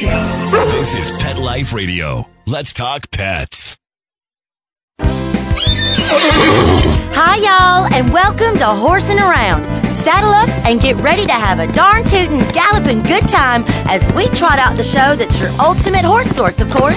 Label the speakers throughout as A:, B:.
A: This is Pet Life Radio. Let's talk pets.
B: Hi, y'all, and welcome to Horsing Around. Saddle up and get ready to have a darn tootin', galloping good time as we trot out the show that's your ultimate horse sorts, of course.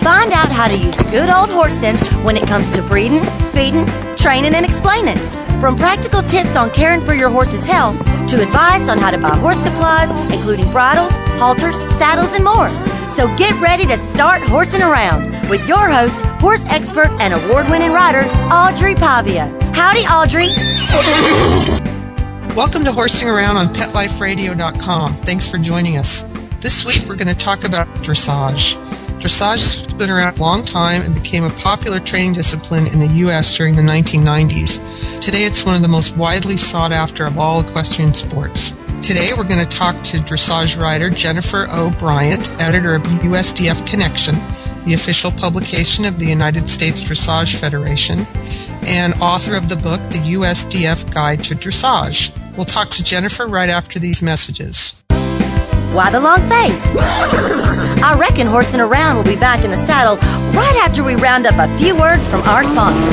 B: Find out how to use good old horse sense when it comes to breeding, feeding, training, and explaining. From practical tips on caring for your horse's health to advice on how to buy horse supplies, including bridles, halters, saddles, and more. So get ready to start horsing around with your host, horse expert and award winning rider, Audrey Pavia. Howdy, Audrey.
C: Welcome to Horsing Around on PetLifeRadio.com. Thanks for joining us. This week we're going to talk about dressage. Dressage has been around a long time and became a popular training discipline in the U.S. during the 1990s. Today it's one of the most widely sought after of all equestrian sports. Today we're going to talk to dressage rider Jennifer O. Bryant, editor of USDF Connection, the official publication of the United States Dressage Federation, and author of the book The USDF Guide to Dressage. We'll talk to Jennifer right after these messages.
B: Why the long face? I reckon horsing around will be back in the saddle right after we round up a few words from our sponsors.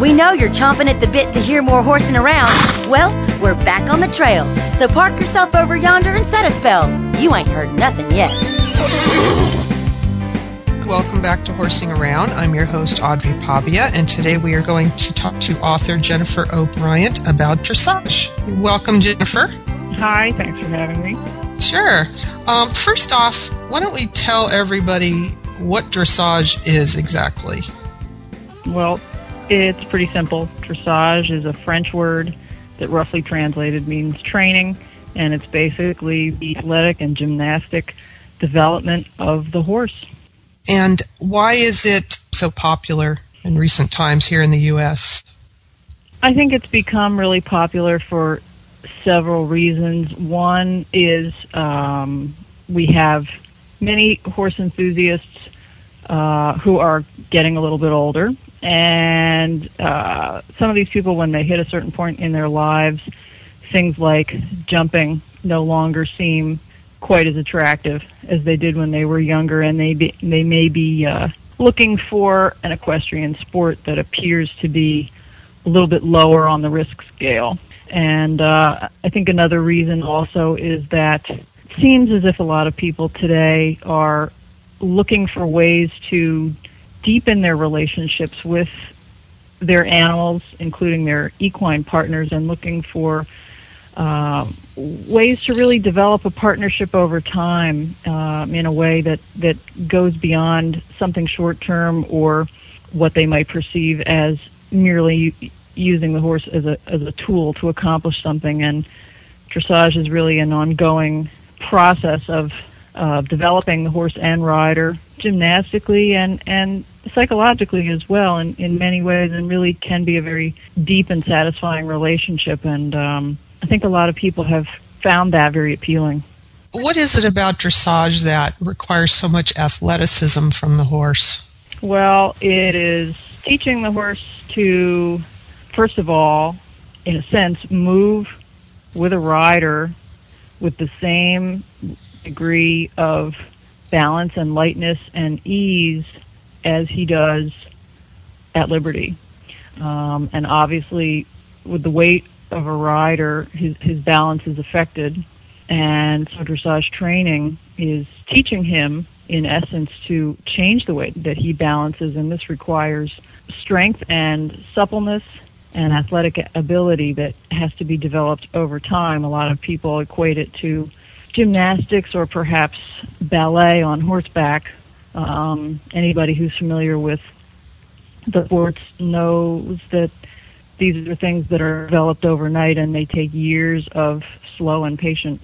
B: We know you're chomping at the bit to hear more horsing around. Well, we're back on the trail. So park yourself over yonder and set a spell. You ain't heard nothing yet.
C: Welcome back to Horsing Around. I'm your host, Audrey Pavia, and today we are going to talk to author Jennifer O. Bryant about dressage. Welcome, Jennifer.
D: Hi, thanks for having me.
C: Sure. Um, first off, why don't we tell everybody what dressage is exactly?
D: Well, it's pretty simple. Dressage is a French word that roughly translated means training, and it's basically the athletic and gymnastic development of the horse.
C: And why is it so popular in recent times here in the U.S.?
D: I think it's become really popular for several reasons. One is um, we have many horse enthusiasts uh, who are getting a little bit older, and uh, some of these people, when they hit a certain point in their lives, things like jumping no longer seem quite as attractive as they did when they were younger, and they be, they may be uh, looking for an equestrian sport that appears to be a little bit lower on the risk scale. And uh, I think another reason also is that it seems as if a lot of people today are looking for ways to deepen their relationships with their animals, including their equine partners, and looking for uh, ways to really develop a partnership over time um, in a way that, that goes beyond something short term or what they might perceive as merely using the horse as a as a tool to accomplish something. And dressage is really an ongoing process of uh, developing the horse and rider gymnastically and and psychologically as well in, in many ways and really can be a very deep and satisfying relationship and um, I think a lot of people have found that very appealing.
C: What is it about dressage that requires so much athleticism from the horse?
D: Well, it is teaching the horse to first of all, in a sense, move with a rider with the same degree of balance and lightness and ease as he does at liberty. Um, and obviously, with the weight of a rider, his, his balance is affected. And so dressage training is teaching him, in essence, to change the way that he balances. And this requires strength and suppleness and athletic ability that has to be developed over time. A lot of people equate it to gymnastics or perhaps ballet on horseback. Um, anybody who's familiar with the sports knows that these are things that are developed overnight and they take years of slow and patient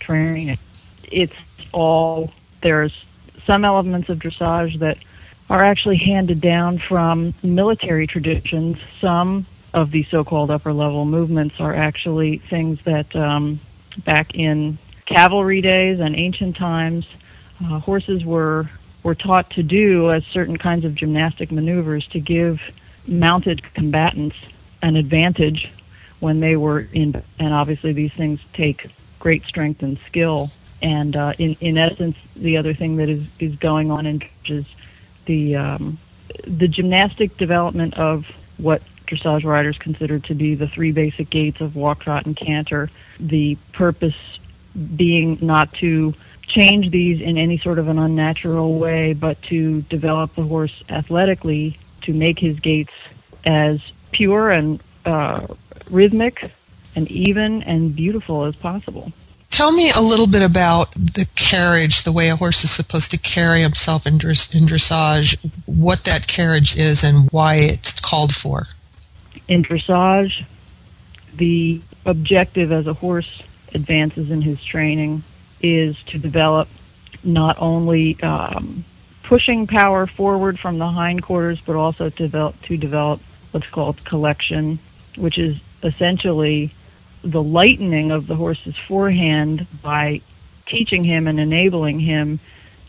D: training. It's all there's some elements of dressage that are actually handed down from military traditions. Some of the so-called upper level movements are actually things that um, back in cavalry days and ancient times, uh, horses were were taught to do as certain kinds of gymnastic maneuvers to give mounted combatants an advantage when they were in. And obviously, these things take great strength and skill. And uh, in in essence, the other thing that is is going on in is the um, the gymnastic development of what dressage riders consider to be the three basic gaits of walk, trot, and canter. The purpose being not to change these in any sort of an unnatural way, but to develop the horse athletically to make his gaits as pure and uh, rhythmic and even and beautiful as possible.
C: Tell me a little bit about the carriage, the way a horse is supposed to carry himself in, dress, in dressage, what that carriage is, and why it's called for.
D: In dressage, the objective as a horse advances in his training is to develop not only um, pushing power forward from the hindquarters, but also to develop, to develop what's called collection, which is essentially the lightening of the horse's forehand by teaching him and enabling him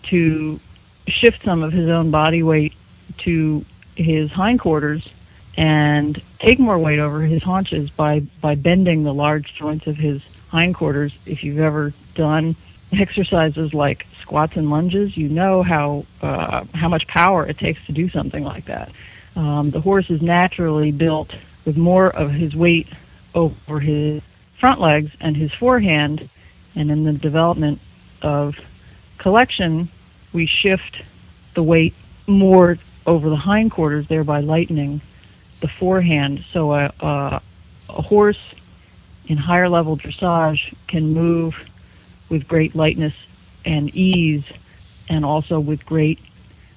D: to shift some of his own body weight to his hindquarters and take more weight over his haunches by, by bending the large joints of his hindquarters. If you've ever done exercises like squats and lunges, you know how uh, how much power it takes to do something like that. Um, the horse is naturally built with more of his weight over his front legs and his forehand, and in the development of collection, we shift the weight more over the hindquarters, thereby lightening the forehand. So a, a, a horse in higher level dressage can move with great lightness and ease and also with great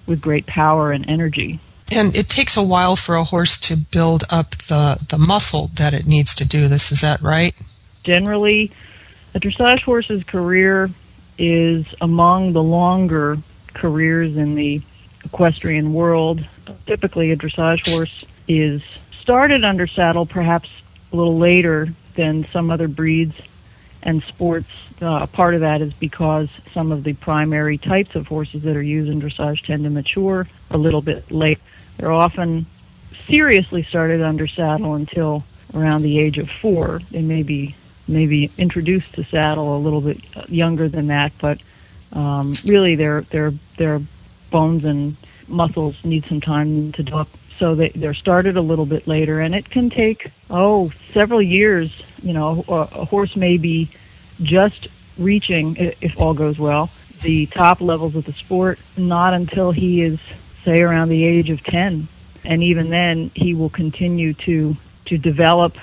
D: with great power and energy.
C: And it takes a while for a horse to build up the, the muscle that it needs to do this, is that right?
D: Generally, a dressage horse's career is among the longer careers in the equestrian world. Typically, a dressage horse is started under saddle perhaps a little later than some other breeds and sports. Uh, part of that is because some of the primary types of horses that are used in dressage tend to mature a little bit late. They're often seriously started under saddle until around the age of four. They may be maybe introduced to saddle a little bit younger than that, but um, really their their their bones and muscles need some time to develop so they, they're started a little bit later, and it can take oh several years. You know, a, a horse may be just reaching, if all goes well, the top levels of the sport not until he is say around the age of 10 and even then he will continue to to develop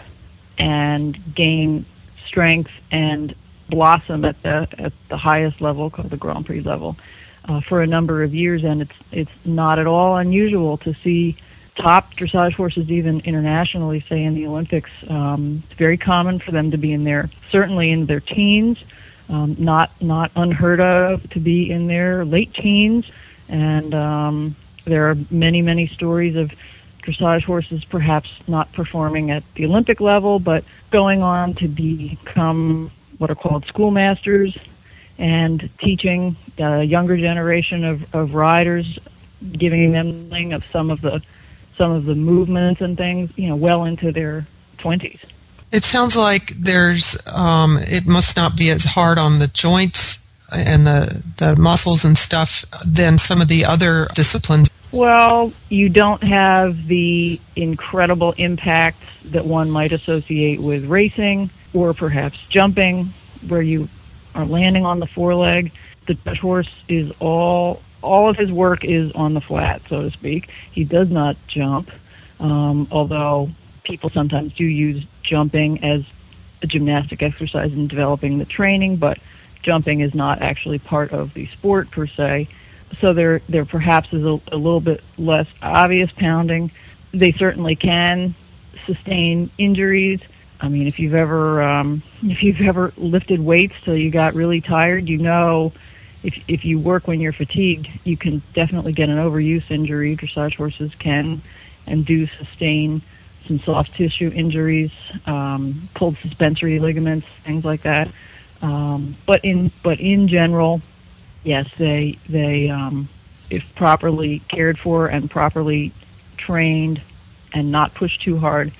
D: and gain strength and blossom at the at the highest level called the Grand Prix level uh, for a number of years. And it's it's not at all unusual to see top dressage horses, even internationally, say in the Olympics, um, it's very common for them to be in there, certainly in their teens, um, not not unheard of to be in their late teens, and um, there are many many stories of dressage horses perhaps not performing at the Olympic level, but going on to become what are called schoolmasters and teaching a younger generation of, of riders, giving them of some of the some of the movements and things, you know, well into their 20s.
C: It sounds like there's, um, it must not be as hard on the joints and the, the muscles and stuff than some of the other disciplines.
D: Well, you don't have the incredible impacts that one might associate with racing or perhaps jumping, where you are landing on the foreleg. The horse is all all of his work is on the flat, so to speak. He does not jump, um, although people sometimes do use jumping as a gymnastic exercise in developing the training, but jumping is not actually part of the sport per se. So there, there perhaps is a, a little bit less obvious pounding. They certainly can sustain injuries. I mean, if you've ever um, if you've ever lifted weights till you got really tired, you know if if you work when you're fatigued, you can definitely get an overuse injury. Dressage horses can and do sustain some soft tissue injuries, um, pulled suspensory ligaments, things like that. Um, but in but in general, yes, they they um, if properly cared for and properly trained and not pushed too hard,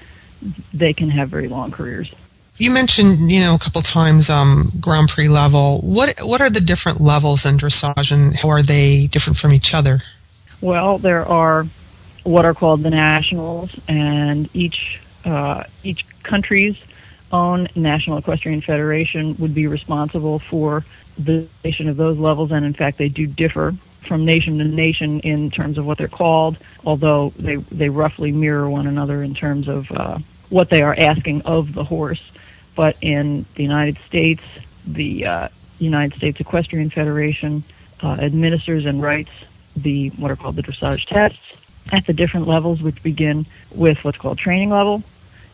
D: they can have very long careers.
C: You mentioned, you know, a couple times um, Grand Prix level. What what are the different levels in dressage, and how are they different from each other?
D: Well, there are what are called the nationals, and each uh, each country's own national equestrian federation would be responsible for the nation of those levels, and in fact, they do differ from nation to nation in terms of what they're called, although they they roughly mirror one another in terms of uh, what they are asking of the horse. But in the United States, the uh, United States Equestrian Federation uh, administers and writes the what are called the dressage tests at the different levels, which begin with what's called training level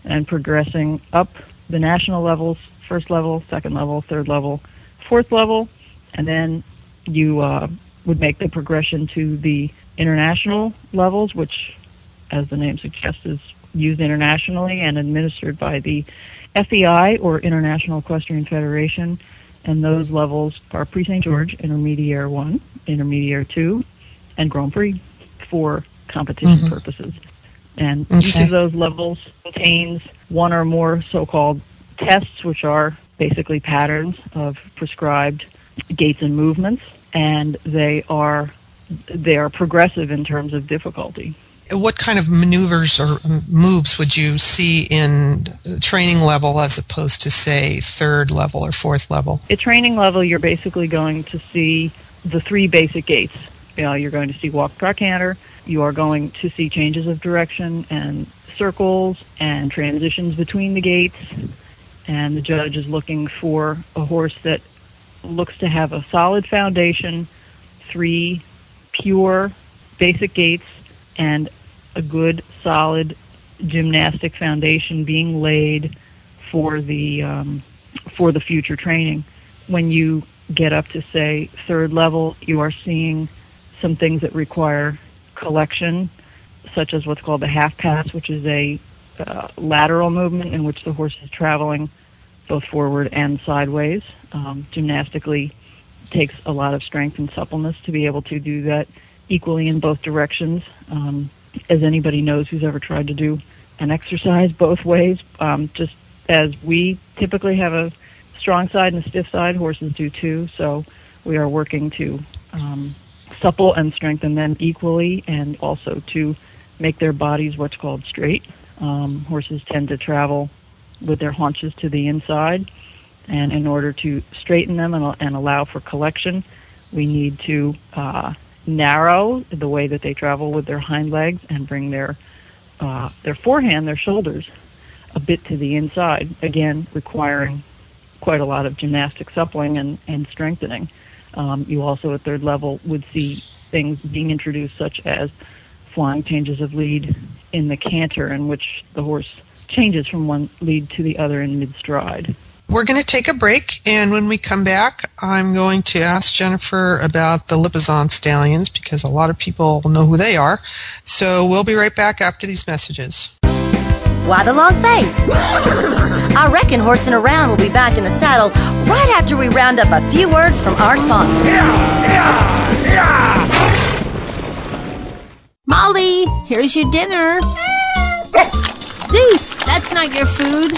D: and progressing up the national levels, first level, second level, third level, fourth level, and then you uh, would make the progression to the international levels, which, as the name suggests, is used internationally and administered by the FEI or International Equestrian Federation. And those levels are Prix St. George, Intermediaire 1, Intermediaire 2, and Grand Prix for competition mm-hmm. purposes. And okay. each of those levels contains one or more so-called tests, which are basically patterns of prescribed gaits and movements, and they are they are progressive in terms of difficulty.
C: What kind of maneuvers or moves would you see in training level as opposed to say third level or fourth level?
D: At training level, you're basically going to see the three basic gaits. You know, you're going to see walk, trot, canter, you are going to see changes of direction and circles and transitions between the gaits. And the judge is looking for a horse that looks to have a solid foundation, three pure basic gaits, and a good solid gymnastic foundation being laid for the um, for the future training. When you get up to say third level, you are seeing some things that require collection, such as what's called the half pass, which is a uh, lateral movement in which the horse is traveling both forward and sideways. Um, gymnastically takes a lot of strength and suppleness to be able to do that equally in both directions. Um, as anybody knows who's ever tried to do an exercise both ways, um, just as we typically have a strong side and a stiff side, horses do too. So we are working to um, supple and strengthen them equally, and also to make their bodies what's called straight. Um, horses tend to travel with their haunches to the inside, and in order to straighten them and, and allow for collection, we need to uh, narrow the way that they travel with their hind legs and bring their uh, their forehand, their shoulders, a bit to the inside. Again, requiring quite a lot of gymnastic suppling and, and strengthening. Um, you also, at third level, would see things being introduced such as flying changes of lead in the canter, in which the horse changes from one lead to the other in mid stride.
C: We're going to take a break, and when we come back, I'm going to ask Jennifer about the Lipizzan stallions because a lot of people know who they are. So we'll be right back after these messages.
B: Why the long face? I reckon Horsing Around will be back in the saddle right after we round up a few words from our sponsors. Yeah, yeah,
E: yeah. Molly, here's your dinner. Zeus, that's not your food.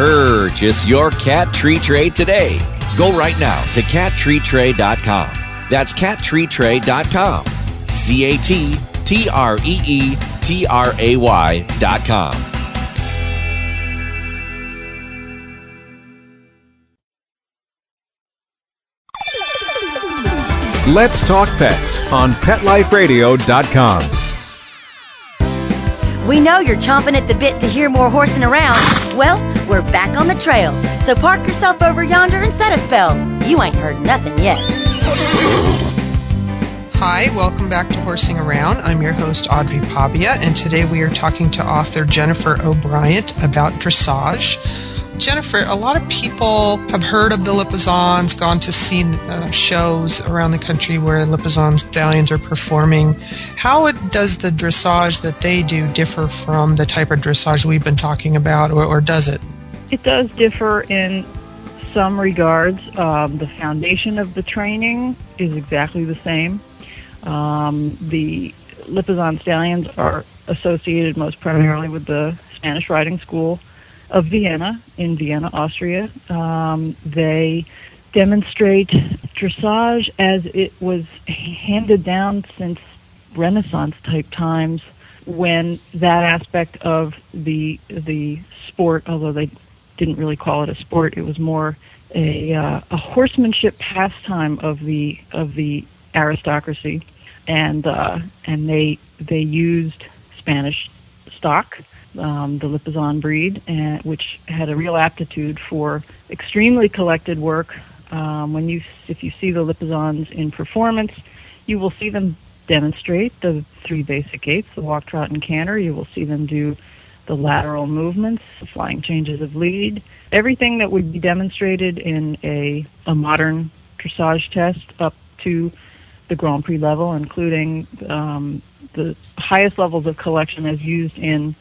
F: Purchase your cat tree tray today. Go right now to cattreetray.com. That's cattreetray.com. C A T T R E E T R A Y.com.
G: Let's Talk Pets on PetLifeRadio.com.
B: We know you're chomping at the bit to hear more horsing around. Well, we're back on the trail. So park yourself over yonder and set a spell. You ain't heard nothing yet.
C: Hi, welcome back to Horsing Around. I'm your host, Audrey Pavia, and today we are talking to author Jennifer O. Bryant about dressage. Jennifer, a lot of people have heard of the Lipizzans, gone to see uh, shows around the country where Lipizzan stallions are performing. How it, does the dressage that they do differ from the type of dressage we've been talking about, or, or does it?
D: It does differ in some regards. Um, the foundation of the training is exactly the same. Um, the Lipizzan stallions are associated most primarily with the Spanish riding school of Vienna in Vienna, Austria. Um, they demonstrate dressage as it was handed down since Renaissance type times when that aspect of the the sport, although they didn't really call it a sport, it was more a, uh, a horsemanship pastime of the of the aristocracy, and uh, and they they used Spanish stock um, the Lipizzan breed, and, which had a real aptitude for extremely collected work. Um, when you, if you see the Lipizzans in performance, you will see them demonstrate the three basic gaits: the walk, trot, and canter. You will see them do the lateral movements, the flying changes of lead, everything that would be demonstrated in a, a modern dressage test up to the Grand Prix level, including um, the highest levels of collection as used in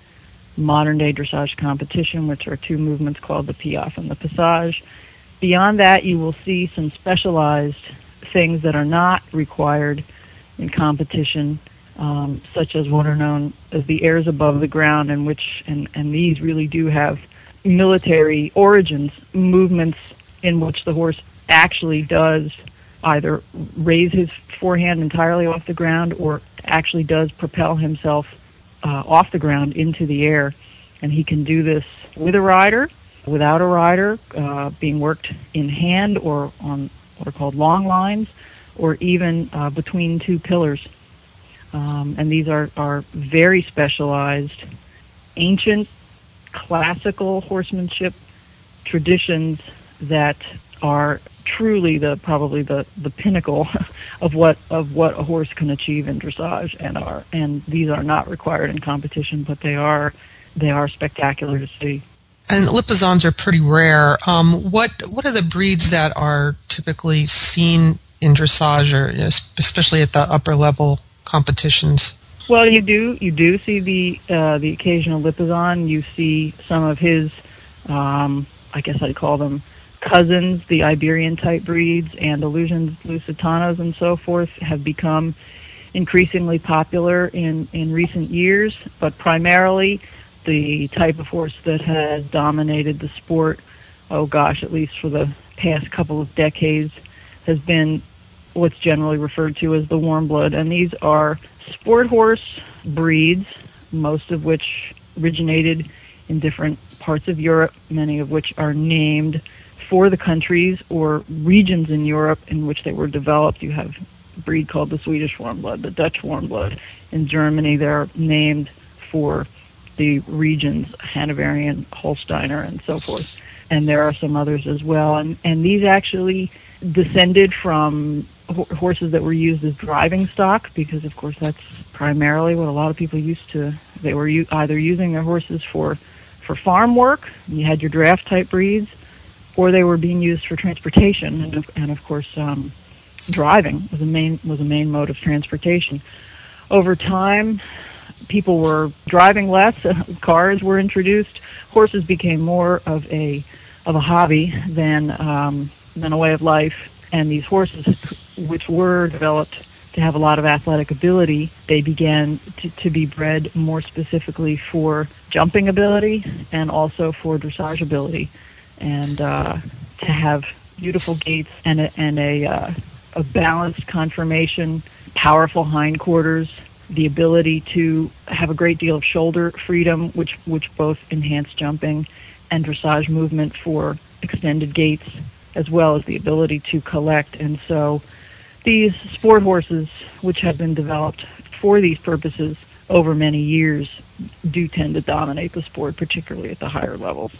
D: modern day dressage competition, which are two movements called the piaffe and the passage. Beyond that, you will see some specialized things that are not required in competition, um, such as what are known as the airs above the ground, and which and, and these really do have military origins, movements in which the horse actually does either raise his forehand entirely off the ground or actually does propel himself uh, off the ground into the air. And he can do this with a rider, without a rider, uh, being worked in hand or on what are called long lines, or even uh, between two pillars. Um, and these are, are very specialized, ancient, classical horsemanship traditions that are truly the probably the, the pinnacle of what of what a horse can achieve in dressage and are. And these are not required in competition but they are they are spectacular to see.
C: And Lipizzans are pretty rare. Um, what what are the breeds that are typically seen in dressage, or especially at the upper level competitions?
D: Well, you do you do see the uh, the occasional Lipizzan. You see some of his, um, I guess I'd call them cousins, the Iberian type breeds, and Andalusians, Lusitanos, and so forth have become increasingly popular in, in recent years, but primarily the type of horse that has dominated the sport, oh gosh, at least for the past couple of decades, has been what's generally referred to as the warm blood. And these are sport horse breeds, most of which originated in different parts of Europe, many of which are named for the countries or regions in Europe in which they were developed. You have a breed called the Swedish warm blood, the Dutch warm blood. In Germany, they're named for the regions, Hanoverian, Holsteiner, and so forth. And there are some others as well. And, and these actually descended from horses that were used as driving stock because, of course, that's primarily what a lot of people used to. They were u- either using their horses for for farm work. You had your draft type breeds, or they were being used for transportation, and of, and of course, um, driving was a main was a main mode of transportation. Over time, people were driving less. cars were introduced. Horses became more of a of a hobby than um, than a way of life. And these horses, which were developed to have a lot of athletic ability, they began to, to be bred more specifically for jumping ability and also for dressage ability, and uh, to have beautiful gaits and a, and a, uh, a balanced conformation, powerful hindquarters, the ability to have a great deal of shoulder freedom, which which both enhance jumping and dressage movement for extended gaits, as well as the ability to collect. And so, these sport horses, which have been developed for these purposes over many years, do tend to dominate the sport, particularly at the higher levels.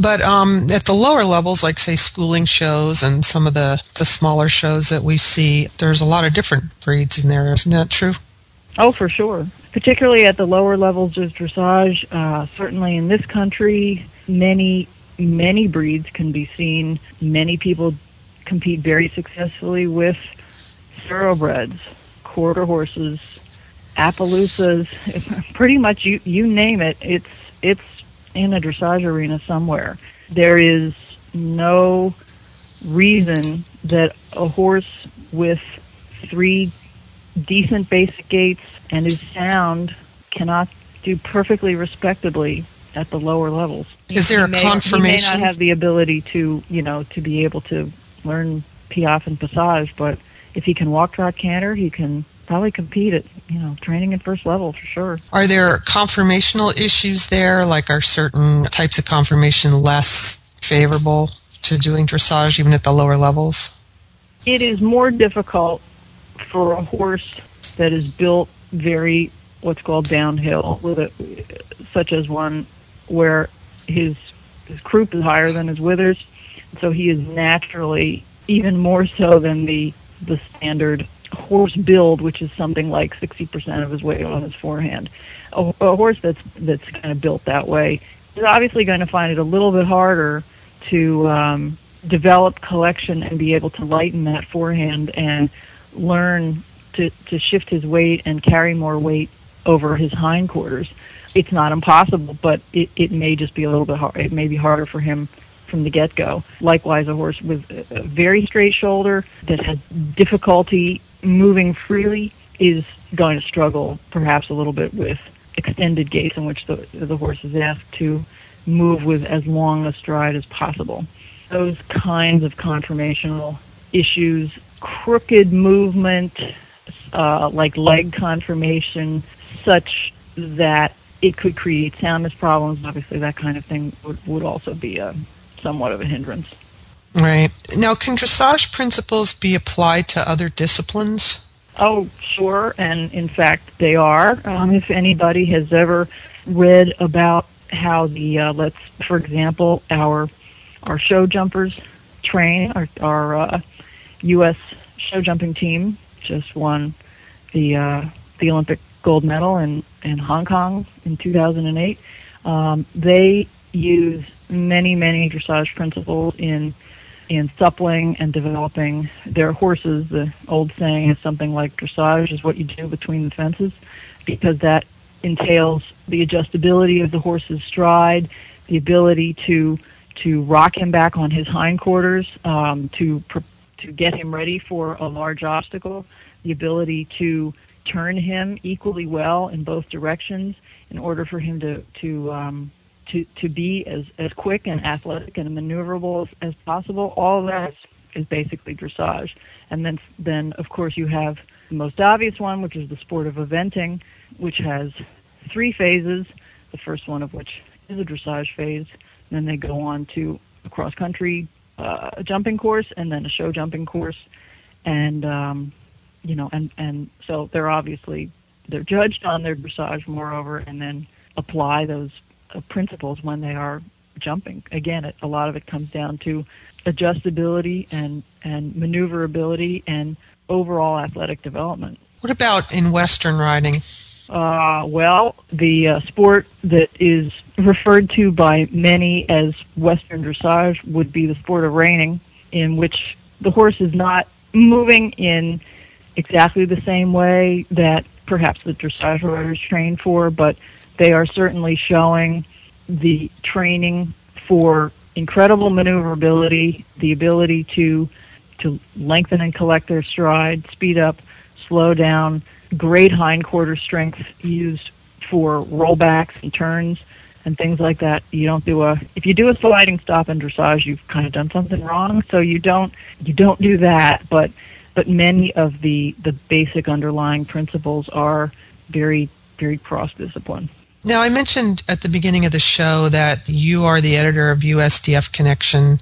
C: But um, at the lower levels, like say schooling shows and some of the, the smaller shows that we see, there's a lot of different breeds in there. Isn't that true?
D: Oh, for sure. Particularly at the lower levels of dressage, uh, certainly in this country, many, many breeds can be seen. Many people compete very successfully with thoroughbreds, quarter horses, Appaloosas, pretty much you, you name it, it's, it's in a dressage arena somewhere. There is no reason that a horse with three decent basic gaits and is sound cannot do perfectly respectably at the lower levels.
C: Is there
D: he
C: a
D: may,
C: conformation?
D: He may not have the ability to, you know, to be able to learn piaffe and passage, but if he can walk, trot, canter, he can probably compete at, you know, training at first level for sure.
C: Are there conformational issues there? Like, are certain types of conformation less favorable to doing dressage even at the lower levels?
D: It is more difficult for a horse that is built very what's called downhill, with a, such as one where his his croup is higher than his withers, so he is naturally even more so than the the standard horse build, which is something like 60% of his weight on his forehand. A, a horse that's that's kind of built that way is obviously going to find it a little bit harder to um, develop collection and be able to lighten that forehand and learn to, to shift his weight and carry more weight over his hindquarters. It's not impossible, but it, it may just be a little bit hard. It may be harder for him from the get-go. Likewise, a horse with a very straight shoulder that has difficulty moving freely is going to struggle perhaps a little bit with extended gaits in which the, the horse is asked to move with as long a stride as possible. Those kinds of conformational issues, crooked movement, uh, like leg conformation, such that it could create soundness problems. Obviously, that kind of thing would, would also be a, somewhat of a hindrance.
C: Right. Now, can dressage principles be applied to other disciplines?
D: Oh, sure, and in fact, they are. Um, if anybody has ever read about how the uh, let's, for example, our our show jumpers train, our, our uh, U.S. show jumping team just won the uh, the Olympic gold medal in in Hong Kong in 2008. Um, they use many many dressage principles in in suppling and developing their horses. The old saying is something like dressage is what you do between the fences, because that entails the adjustability of the horse's stride, the ability to to rock him back on his hindquarters, um, to to get him ready for a large obstacle, the ability to turn him equally well in both directions in order for him to to um, to to be as as quick and athletic and maneuverable as, as possible. All that is basically dressage, and then then of course you have the most obvious one, which is the sport of eventing, which has three phases. The first one of which is a dressage phase. Then they go on to a cross country uh, jumping course, and then a show jumping course, and um, you know, and and so they're obviously they're judged on their dressage, moreover, and then apply those uh, principles when they are jumping. Again, it, a lot of it comes down to adjustability and and maneuverability and overall athletic development.
C: What about in Western riding?
D: Uh, well, the uh, sport that is referred to by many as Western dressage would be the sport of reining, in which the horse is not moving in exactly the same way that perhaps the dressage riders train for, but they are certainly showing the training for incredible maneuverability, the ability to to lengthen and collect their stride, speed up, slow down, great hindquarter strength used for rollbacks and turns and things like that. You don't do a if you do a sliding stop in dressage, you've kind of done something wrong. So you don't you don't do that. But but many of the the basic underlying principles are very very cross discipline.
C: Now, I mentioned at the beginning of the show that you are the editor of USDF Connection,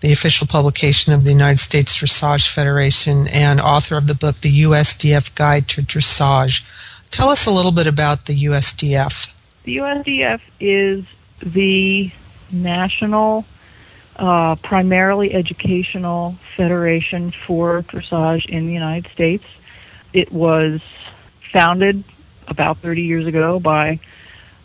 C: the official publication of the United States Dressage Federation, and author of the book, The USDF Guide to Dressage. Tell us a little bit about the USDF.
D: The USDF is the national, uh, primarily educational federation for dressage in the United States. It was founded about 30 years ago by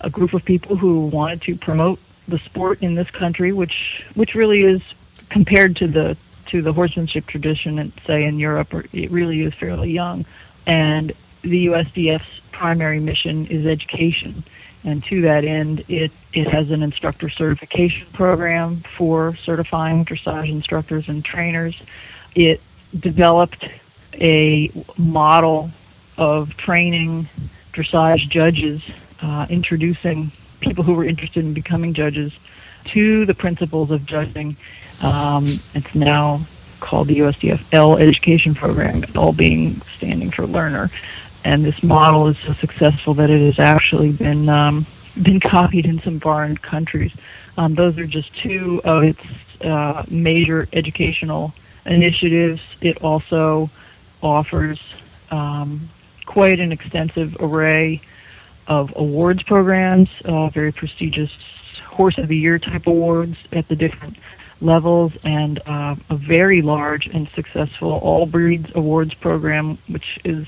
D: a group of people who wanted to promote the sport in this country, which which really is compared to the to the horsemanship tradition, and say in Europe, it really is fairly young. And the USDF's primary mission is education, and to that end, it it has an instructor certification program for certifying dressage instructors and trainers. It developed a model of training dressage judges uh, introducing people who were interested in becoming judges to the principles of judging. Um, it's now called the USDF L Education Program, L being standing for learner. And this model is so successful that it has actually been um, been copied in some foreign countries. Um, those are just two of its uh, major educational initiatives. It also offers um, quite an extensive array of awards programs, uh, very prestigious Horse of the Year type awards at the different levels, and uh, a very large and successful All Breeds Awards program, which is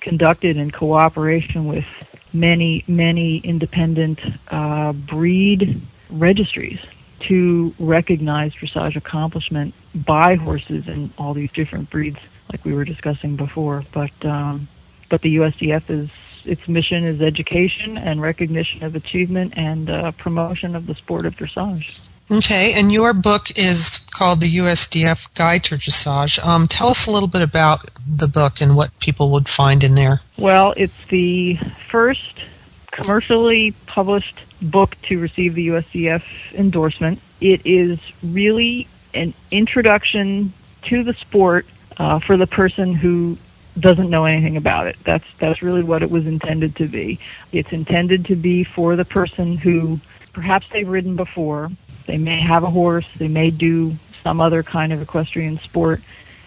D: conducted in cooperation with many, many independent uh, breed registries to recognize dressage accomplishment by horses in all these different breeds, like we were discussing before. But um, but the USDF is its mission is education and recognition of achievement and uh, promotion of the sport of dressage.
C: Okay, and your book is called the USDF Guide to Dressage. Um, tell us a little bit about the book and what people would find in there.
D: Well, it's the first commercially published book to receive the USDF endorsement. It is really an introduction to the sport uh, for the person who doesn't know anything about it. That's that's really what it was intended to be. It's intended to be for the person who perhaps they've ridden before, they may have a horse, they may do some other kind of equestrian sport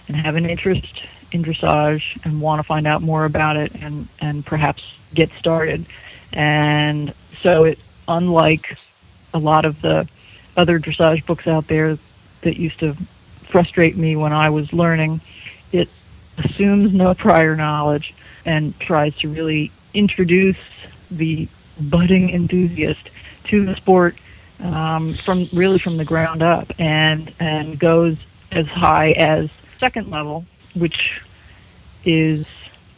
D: and have an interest in dressage and want to find out more about it and and perhaps get started. And so it unlike a lot of the other dressage books out there that used to frustrate me when I was learning, it assumes no prior knowledge and tries to really introduce the budding enthusiast to the sport um, from really from the ground up and and goes as high as second level, which is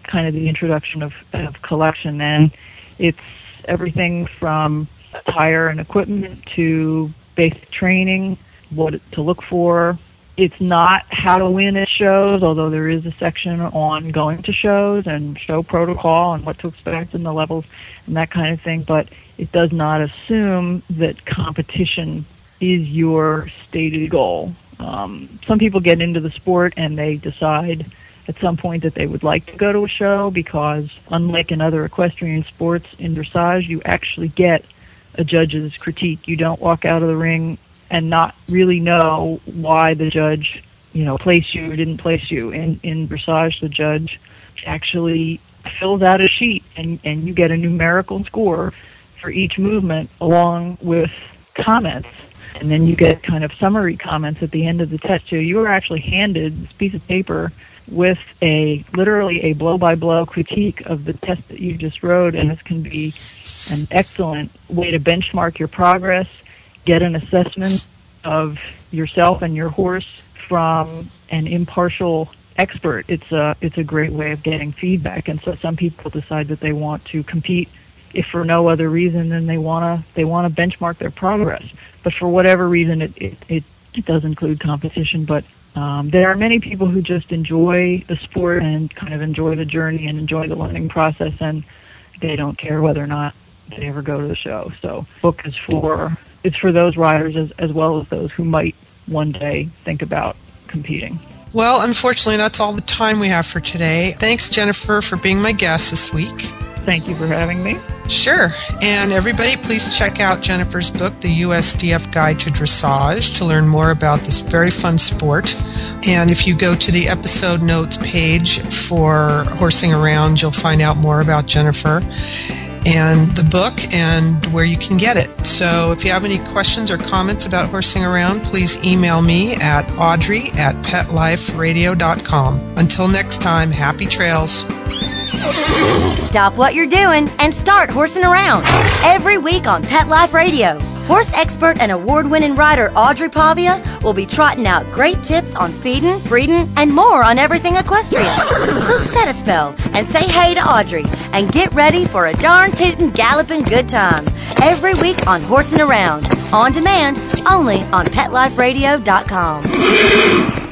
D: kind of the introduction of, of collection and it's everything from attire and equipment to basic training, what to look for, it's not how to win at shows, although there is a section on going to shows and show protocol and what to expect and the levels and that kind of thing. But it does not assume that competition is your stated goal. Um, some people get into the sport and they decide at some point that they would like to go to a show because, unlike in other equestrian sports, in dressage you actually get a judge's critique. You don't walk out of the ring and not really know why the judge, you know, placed you or didn't place you. In in dressage, the judge actually fills out a sheet, and and you get a numerical score for each movement along with comments. And then you get kind of summary comments at the end of the test. So you are actually handed this piece of paper with a literally a blow by blow critique of the test that you just wrote and this can be an excellent way to benchmark your progress get an assessment of yourself and your horse from an impartial expert. It's a it's a great way of getting feedback. And so some people decide that they want to compete if for no other reason than they wanna they wanna benchmark their progress. But for whatever reason it, it, it, it does include competition, but Um, there are many people who just enjoy the sport and kind of enjoy the journey and enjoy the learning process, and they don't care whether or not they ever go to the show. So, book is for it's for those riders as, as well as those who might one day think about competing.
C: Well, unfortunately, that's all the time we have for today. Thanks, Jennifer, for being my guest this week.
D: Thank you for having me.
C: Sure. And everybody, please check out Jennifer's book, The USDF Guide to Dressage, to learn more about this very fun sport. And if you go to the episode notes page for Horsing Around, you'll find out more about Jennifer and the book and where you can get it. So if you have any questions or comments about horsing around, please email me at audrey at petliferadio.com. Until next time, happy trails.
B: Stop what you're doing and start horsing around every week on Pet Life Radio. Horse expert and award winning rider Audrey Pavia will be trotting out great tips on feeding, breeding, and more on everything equestrian. So set a spell and say hey to Audrey and get ready for a darn tootin' galloping good time every week on Horsing Around, on demand, only on PetLifeRadio.com.